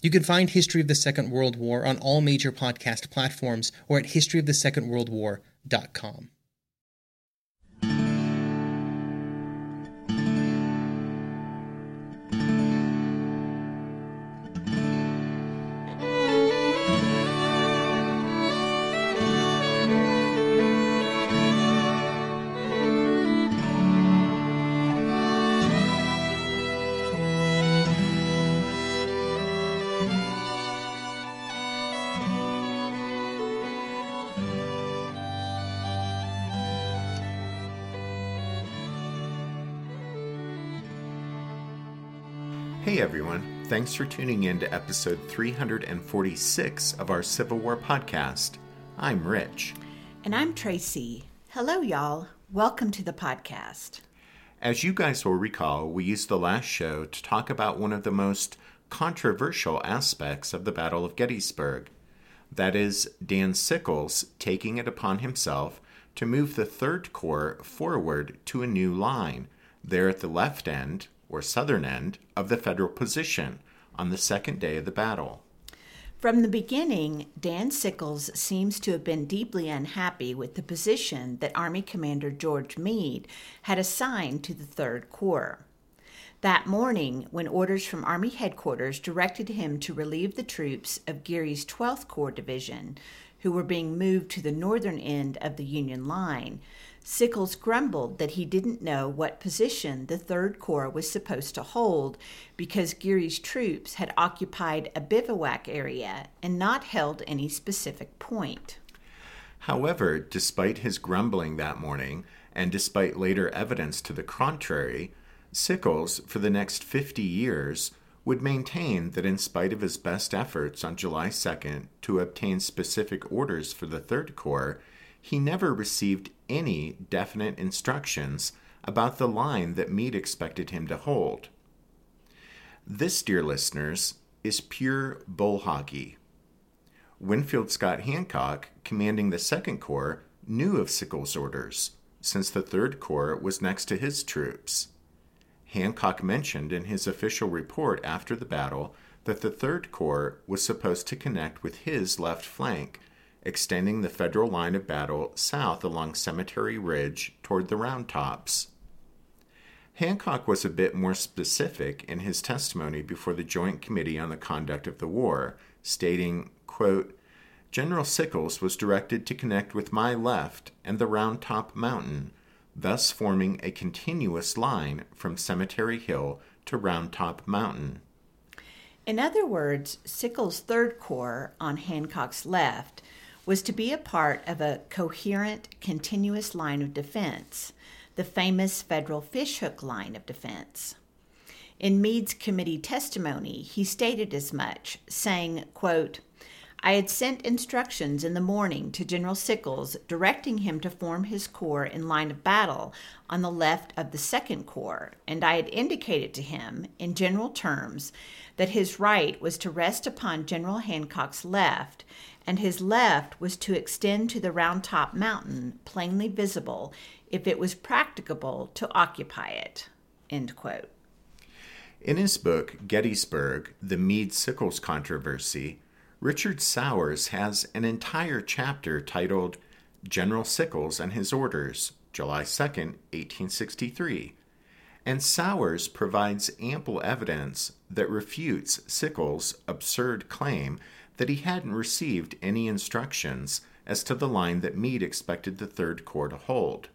You can find History of the Second World War on all major podcast platforms or at historyofthesecondworldwar.com. Hey everyone, thanks for tuning in to episode 346 of our Civil War podcast. I'm Rich. And I'm Tracy. Hello, y'all. Welcome to the podcast. As you guys will recall, we used the last show to talk about one of the most controversial aspects of the Battle of Gettysburg. That is, Dan Sickles taking it upon himself to move the Third Corps forward to a new line, there at the left end, or southern end, of the Federal position on the second day of the battle. From the beginning, Dan Sickles seems to have been deeply unhappy with the position that Army Commander George Meade had assigned to the Third Corps. That morning, when orders from Army headquarters directed him to relieve the troops of Geary's 12th Corps Division, who were being moved to the northern end of the Union line, Sickles grumbled that he didn't know what position the Third Corps was supposed to hold because Geary's troops had occupied a bivouac area and not held any specific point. However, despite his grumbling that morning, and despite later evidence to the contrary, Sickles, for the next 50 years, would maintain that in spite of his best efforts on July 2nd to obtain specific orders for the Third Corps, he never received any definite instructions about the line that Meade expected him to hold. This, dear listeners, is pure bullhoggy. Winfield Scott Hancock, commanding the Second Corps, knew of Sickles' orders, since the Third Corps was next to his troops. Hancock mentioned in his official report after the battle that the Third Corps was supposed to connect with his left flank extending the Federal line of battle south along Cemetery Ridge toward the Round Tops. Hancock was a bit more specific in his testimony before the Joint Committee on the Conduct of the War, stating, quote, General Sickles was directed to connect with my left and the Round Top Mountain, thus forming a continuous line from Cemetery Hill to Round Top Mountain. In other words, Sickles' Third Corps on Hancock's left was to be a part of a coherent, continuous line of defense, the famous federal fishhook line of defense. In Meade's committee testimony, he stated as much, saying, quote, I had sent instructions in the morning to General Sickles directing him to form his corps in line of battle on the left of the Second Corps, and I had indicated to him, in general terms, that his right was to rest upon General Hancock's left, and his left was to extend to the Round Top Mountain, plainly visible, if it was practicable to occupy it. In his book, Gettysburg The Meade Sickles Controversy, Richard Sauers has an entire chapter titled General Sickles and His Orders, July 2, 1863. And Sauers provides ample evidence that refutes Sickles' absurd claim that he hadn't received any instructions as to the line that Meade expected the Third Corps to hold.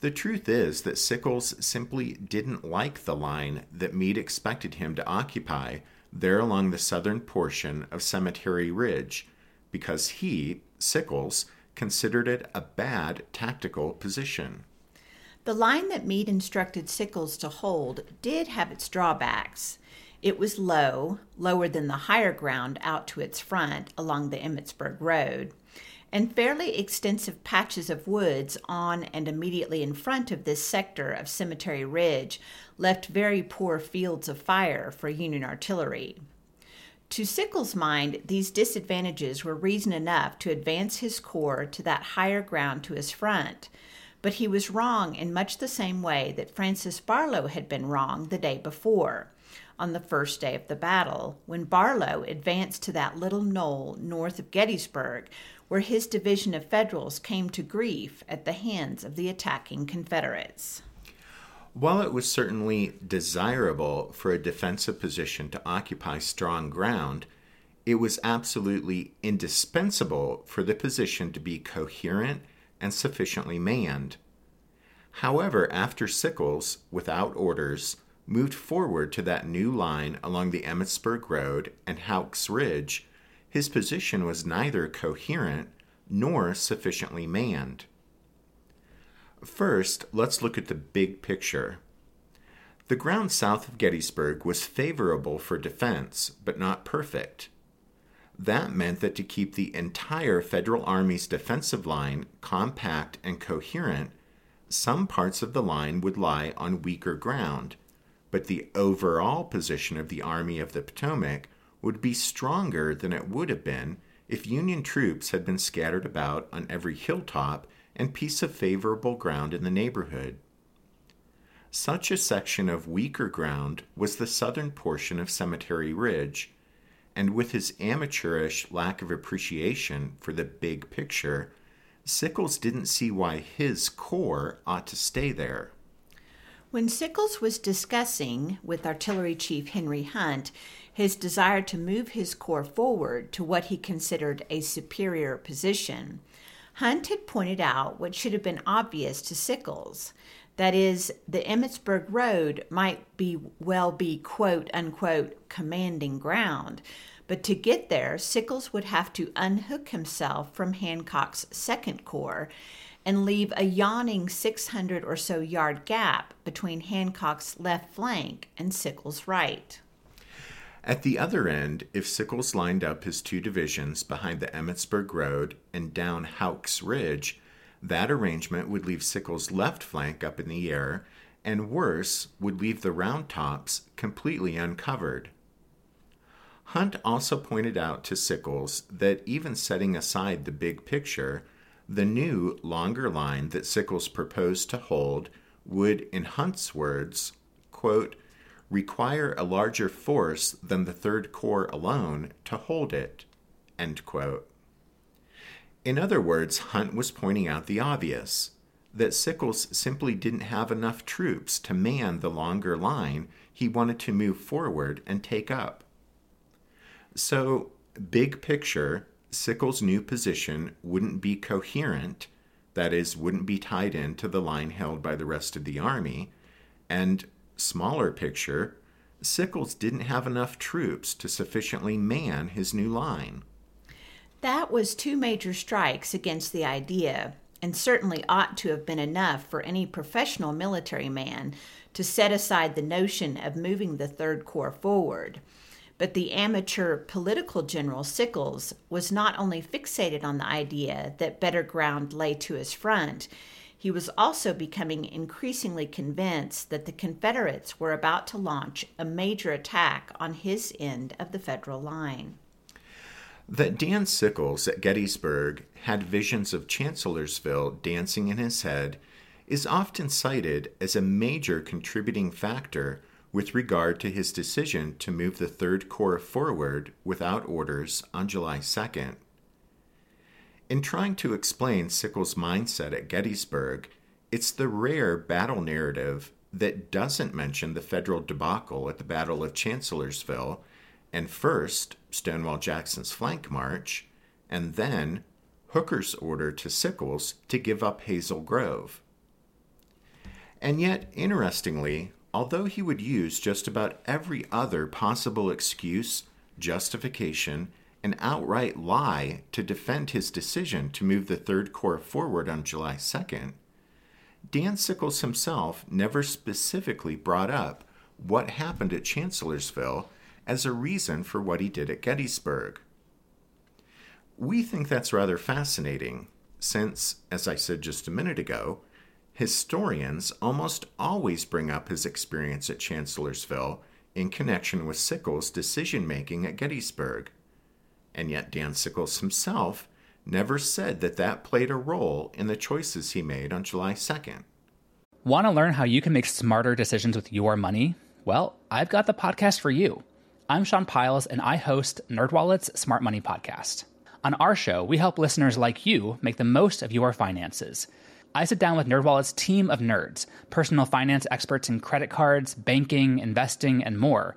The truth is that Sickles simply didn't like the line that Meade expected him to occupy there along the southern portion of Cemetery Ridge because he, Sickles, considered it a bad tactical position. The line that Meade instructed Sickles to hold did have its drawbacks. It was low, lower than the higher ground out to its front along the Emmitsburg Road, and fairly extensive patches of woods on and immediately in front of this sector of Cemetery Ridge left very poor fields of fire for Union artillery. To Sickles' mind, these disadvantages were reason enough to advance his corps to that higher ground to his front, but he was wrong in much the same way that Francis Barlow had been wrong the day before, on the first day of the battle, when Barlow advanced to that little knoll north of Gettysburg where his division of Federals came to grief at the hands of the attacking Confederates. While it was certainly desirable for a defensive position to occupy strong ground, it was absolutely indispensable for the position to be coherent and sufficiently manned. However, after Sickles, without orders, moved forward to that new line along the Emmitsburg Road and Houck's Ridge, his position was neither coherent nor sufficiently manned. First, let's look at the big picture. The ground south of Gettysburg was favorable for defense, but not perfect. That meant that to keep the entire Federal Army's defensive line compact and coherent, some parts of the line would lie on weaker ground, but the overall position of the Army of the Potomac would be stronger than it would have been if Union troops had been scattered about on every hilltop and piece of favorable ground in the neighborhood. Such a section of weaker ground was the southern portion of Cemetery Ridge, and with his amateurish lack of appreciation for the big picture, Sickles didn't see why his corps ought to stay there. When Sickles was discussing with Artillery Chief Henry Hunt his desire to move his corps forward to what he considered a superior position, Hunt had pointed out what should have been obvious to Sickles. That is, the Emmitsburg Road might be well be quote unquote commanding ground, but to get there, Sickles would have to unhook himself from Hancock's Second Corps and leave a yawning 600 or so yard gap between Hancock's left flank and Sickles' right. At the other end, if Sickles lined up his two divisions behind the Emmitsburg Road and down Houck's Ridge, that arrangement would leave Sickles' left flank up in the air, and worse, would leave the round tops completely uncovered. Hunt also pointed out to Sickles that even setting aside the big picture, the new, longer line that Sickles proposed to hold would, in Hunt's words, quote, require a larger force than the Third Corps alone to hold it. In other words, Hunt was pointing out the obvious that Sickles simply didn't have enough troops to man the longer line he wanted to move forward and take up. So, big picture, Sickles' new position wouldn't be coherent, that is, wouldn't be tied into the line held by the rest of the army, and smaller picture, Sickles didn't have enough troops to sufficiently man his new line. That was two major strikes against the idea, and certainly ought to have been enough for any professional military man to set aside the notion of moving the Third Corps forward. But the amateur political general Sickles was not only fixated on the idea that better ground lay to his front, he was also becoming increasingly convinced that the Confederates were about to launch a major attack on his end of the Federal line. That Dan Sickles at Gettysburg had visions of Chancellorsville dancing in his head is often cited as a major contributing factor with regard to his decision to move the Third Corps forward without orders on July 2nd. In trying to explain Sickles' mindset at Gettysburg, it's the rare battle narrative that doesn't mention the federal debacle at the Battle of Chancellorsville, and first Stonewall Jackson's flank march, and then Hooker's order to Sickles to give up Hazel Grove. And yet, interestingly, although he would use just about every other possible excuse, justification, an outright lie to defend his decision to move the Third Corps forward on July 2nd, Dan Sickles himself never specifically brought up what happened at Chancellorsville as a reason for what he did at Gettysburg. We think that's rather fascinating, since, as I said just a minute ago, historians almost always bring up his experience at Chancellorsville in connection with Sickles' decision making at Gettysburg. And yet, Dan Sickles himself never said that that played a role in the choices he made on July 2nd. Want to learn how you can make smarter decisions with your money? Well, I've got the podcast for you. I'm Sean Pyles, and I host NerdWallet's Smart Money Podcast. On our show, we help listeners like you make the most of your finances. I sit down with NerdWallet's team of nerds, personal finance experts in credit cards, banking, investing, and more.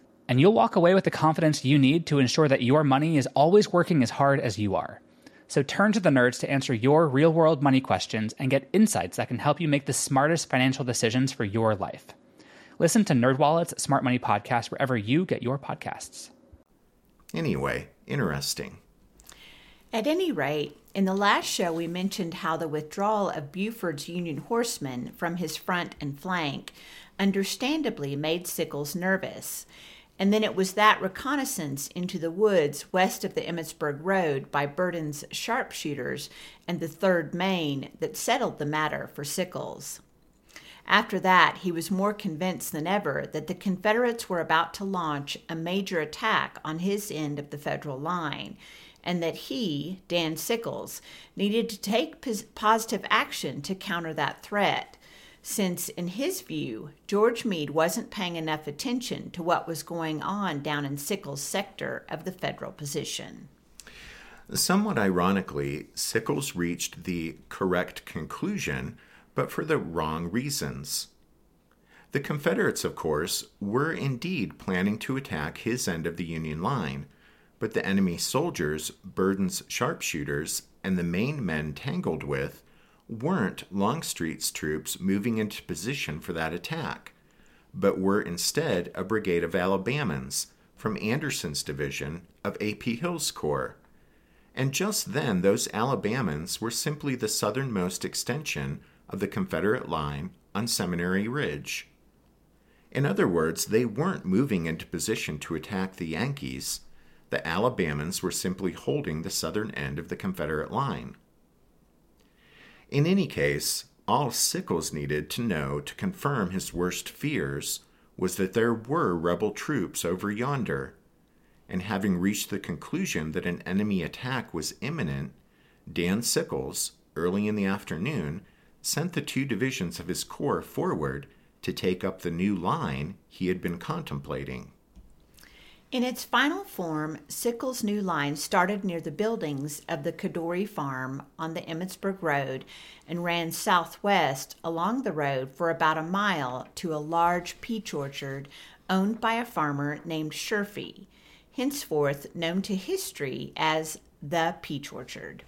And you'll walk away with the confidence you need to ensure that your money is always working as hard as you are. So turn to the nerds to answer your real world money questions and get insights that can help you make the smartest financial decisions for your life. Listen to NerdWallet's Smart Money Podcast wherever you get your podcasts. Anyway, interesting. At any rate, in the last show, we mentioned how the withdrawal of Buford's Union horsemen from his front and flank understandably made Sickles nervous. And then it was that reconnaissance into the woods west of the Emmitsburg Road by Berdan's sharpshooters and the 3rd Maine that settled the matter for Sickles. After that, he was more convinced than ever that the Confederates were about to launch a major attack on his end of the Federal line and that he, Dan Sickles, needed to take positive action to counter that threat, since, in his view, George Meade wasn't paying enough attention to what was going on down in Sickles' sector of the federal position. Somewhat ironically, Sickles reached the correct conclusion, but for the wrong reasons. The Confederates, of course, were indeed planning to attack his end of the Union line but the enemy soldiers, Berdan's sharpshooters, and the Maine men tangled with weren't Longstreet's troops moving into position for that attack, but were instead a brigade of Alabamans from Anderson's division of A.P. Hill's corps. And just then, those Alabamans were simply the southernmost extension of the Confederate line on Seminary Ridge. In other words, they weren't moving into position to attack the Yankees the Alabamans were simply holding the southern end of the Confederate line. In any case, all Sickles needed to know to confirm his worst fears was that there were rebel troops over yonder, and having reached the conclusion that an enemy attack was imminent, Dan Sickles, early in the afternoon, sent the two divisions of his corps forward to take up the new line he had been contemplating. In its final form, Sickles' new line started near the buildings of the Codori Farm on the Emmitsburg Road and ran southwest along the road for about a mile to a large peach orchard owned by a farmer named Sherfy, henceforth known to history as the Peach Orchard.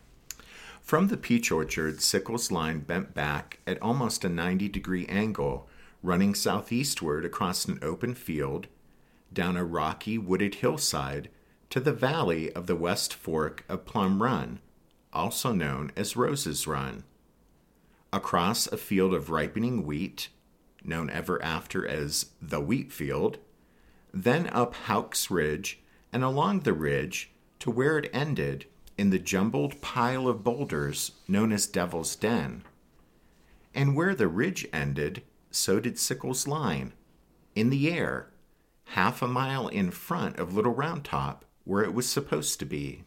From the peach orchard, Sickles' line bent back at almost a 90 degree angle, running southeastward across an open field down a rocky, wooded hillside to the valley of the West Fork of Plum Run, also known as Rose's Run. Across a field of ripening wheat, known ever after as the Wheat Field, then up Houck's Ridge and along the ridge to where it ended in the jumbled pile of boulders known as Devil's Den. And where the ridge ended, so did Sickles' line, in the air, half a mile in front of Little Round Top, where it was supposed to be.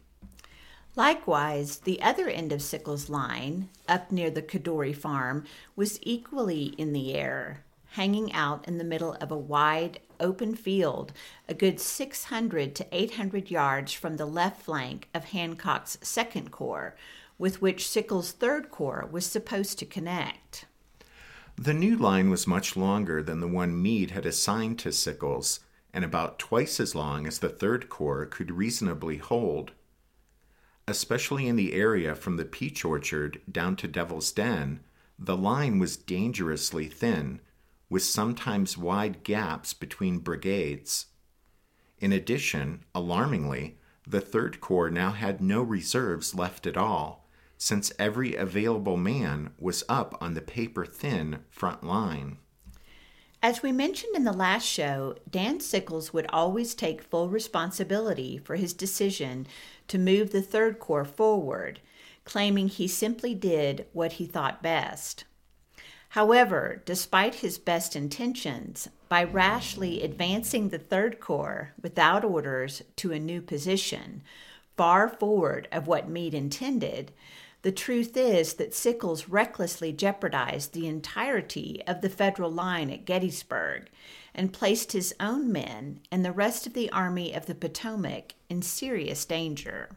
Likewise, the other end of Sickles' line, up near the Codori farm, was equally in the air, hanging out in the middle of a wide, open field, a good 600 to 800 yards from the left flank of Hancock's Second Corps, with which Sickles' Third Corps was supposed to connect. The new line was much longer than the one Meade had assigned to Sickles, and about twice as long as the Third Corps could reasonably hold. especially in the area from the Peach Orchard down to Devil's Den, the line was dangerously thin, with sometimes wide gaps between brigades. In addition, alarmingly, the Third Corps now had no reserves left at all, since every available man was up on the paper thin front line. As we mentioned in the last show, Dan Sickles would always take full responsibility for his decision to move the Third Corps forward, claiming he simply did what he thought best. However, despite his best intentions, by rashly advancing the Third Corps without orders to a new position, far forward of what Meade intended, the truth is that Sickles recklessly jeopardized the entirety of the Federal line at Gettysburg and placed his own men and the rest of the Army of the Potomac in serious danger.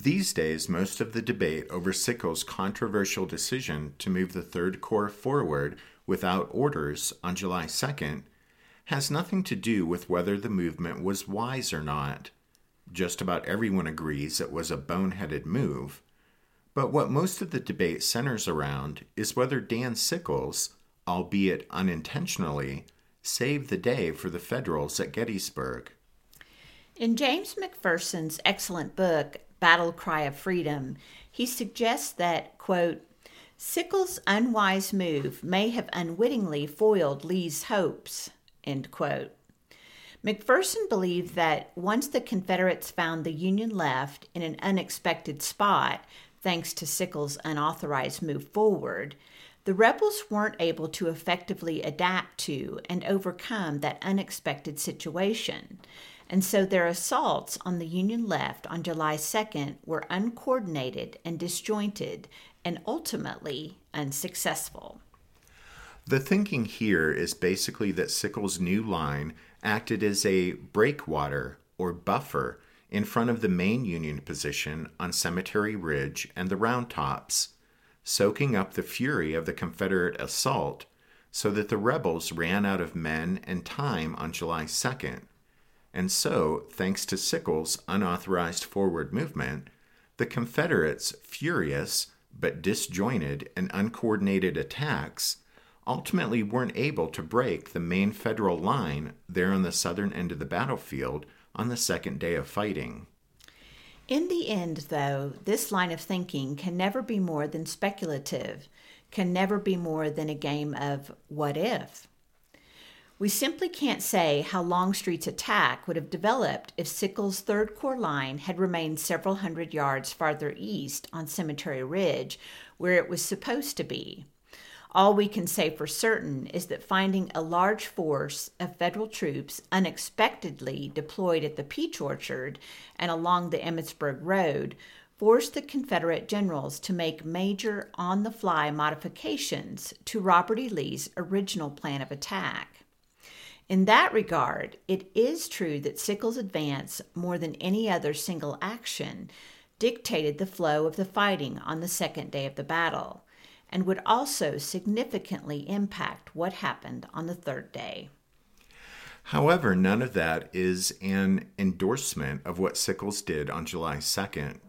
These days, most of the debate over Sickles' controversial decision to move the Third Corps forward without orders on July 2nd has nothing to do with whether the movement was wise or not. Just about everyone agrees it was a boneheaded move. But what most of the debate centers around is whether Dan Sickles, albeit unintentionally, saved the day for the Federals at Gettysburg. In James McPherson's excellent book, battle cry of freedom, he suggests that, quote, Sickles' unwise move may have unwittingly foiled Lee's hopes, end quote. McPherson believed that once the Confederates found the Union left in an unexpected spot, thanks to Sickles' unauthorized move forward, the rebels weren't able to effectively adapt to and overcome that unexpected situation and so their assaults on the Union left on July 2nd were uncoordinated and disjointed and ultimately unsuccessful. The thinking here is basically that Sickles' new line acted as a breakwater or buffer in front of the main Union position on Cemetery Ridge and the Round Tops, soaking up the fury of the Confederate assault so that the rebels ran out of men and time on July 2nd and so, thanks to Sickles' unauthorized forward movement, the Confederates' furious but disjointed and uncoordinated attacks ultimately weren't able to break the main Federal line there on the southern end of the battlefield on the second day of fighting. In the end, though, this line of thinking can never be more than speculative, can never be more than a game of what if. We simply can't say how Longstreet's attack would have developed if Sickles' Third Corps line had remained several hundred yards farther east on Cemetery Ridge, where it was supposed to be. All we can say for certain is that finding a large force of Federal troops unexpectedly deployed at the Peach Orchard and along the Emmitsburg Road forced the Confederate generals to make major on the fly modifications to Robert E. Lee's original plan of attack. In that regard, it is true that Sickles' advance, more than any other single action, dictated the flow of the fighting on the second day of the battle, and would also significantly impact what happened on the third day. However, none of that is an endorsement of what Sickles did on July 2nd.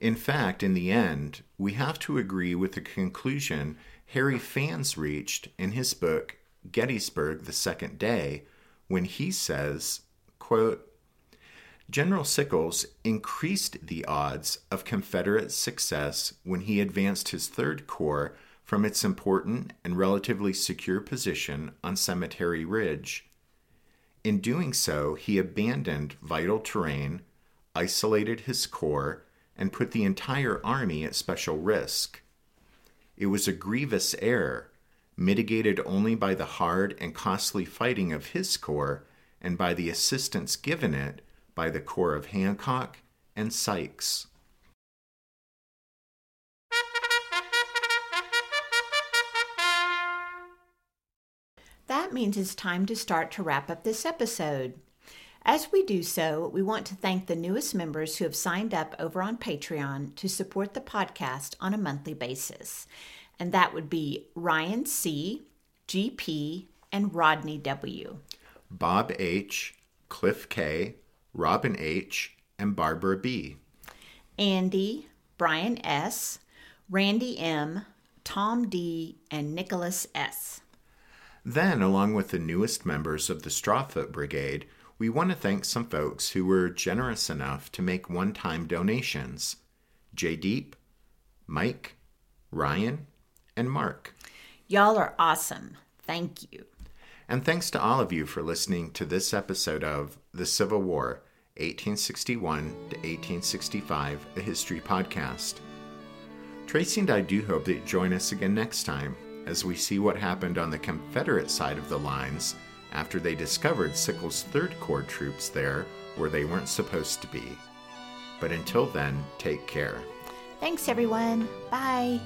In fact, in the end, we have to agree with the conclusion Harry Pfanz reached in his book Gettysburg the second day when he says, quote, General Sickles increased the odds of Confederate success when he advanced his Third Corps from its important and relatively secure position on Cemetery Ridge. In doing so, he abandoned vital terrain, isolated his corps, and put the entire army at special risk. It was a grievous error mitigated only by the hard and costly fighting of his corps and by the assistance given it by the corps of Hancock and Sykes. That means it's time to start to wrap up this episode. As we do so, we want to thank the newest members who have signed up over on Patreon to support the podcast on a monthly basis. And that would be Ryan C., GP, and Rodney W. Bob H., Cliff K., Robin H., and Barbara B. Andy, Brian S., Randy M., Tom D., and Nicholas S. Then, along with the newest members of the Strawfoot Brigade, we want to thank some folks who were generous enough to make one time donations J Deep, Mike, Ryan, and Mark. Y'all are awesome. Thank you. And thanks to all of you for listening to this episode of The Civil War, 1861 to 1865, a history podcast. Tracy and I do hope that you join us again next time as we see what happened on the Confederate side of the lines after they discovered Sickles' Third Corps troops there where they weren't supposed to be. But until then, take care. Thanks, everyone. Bye.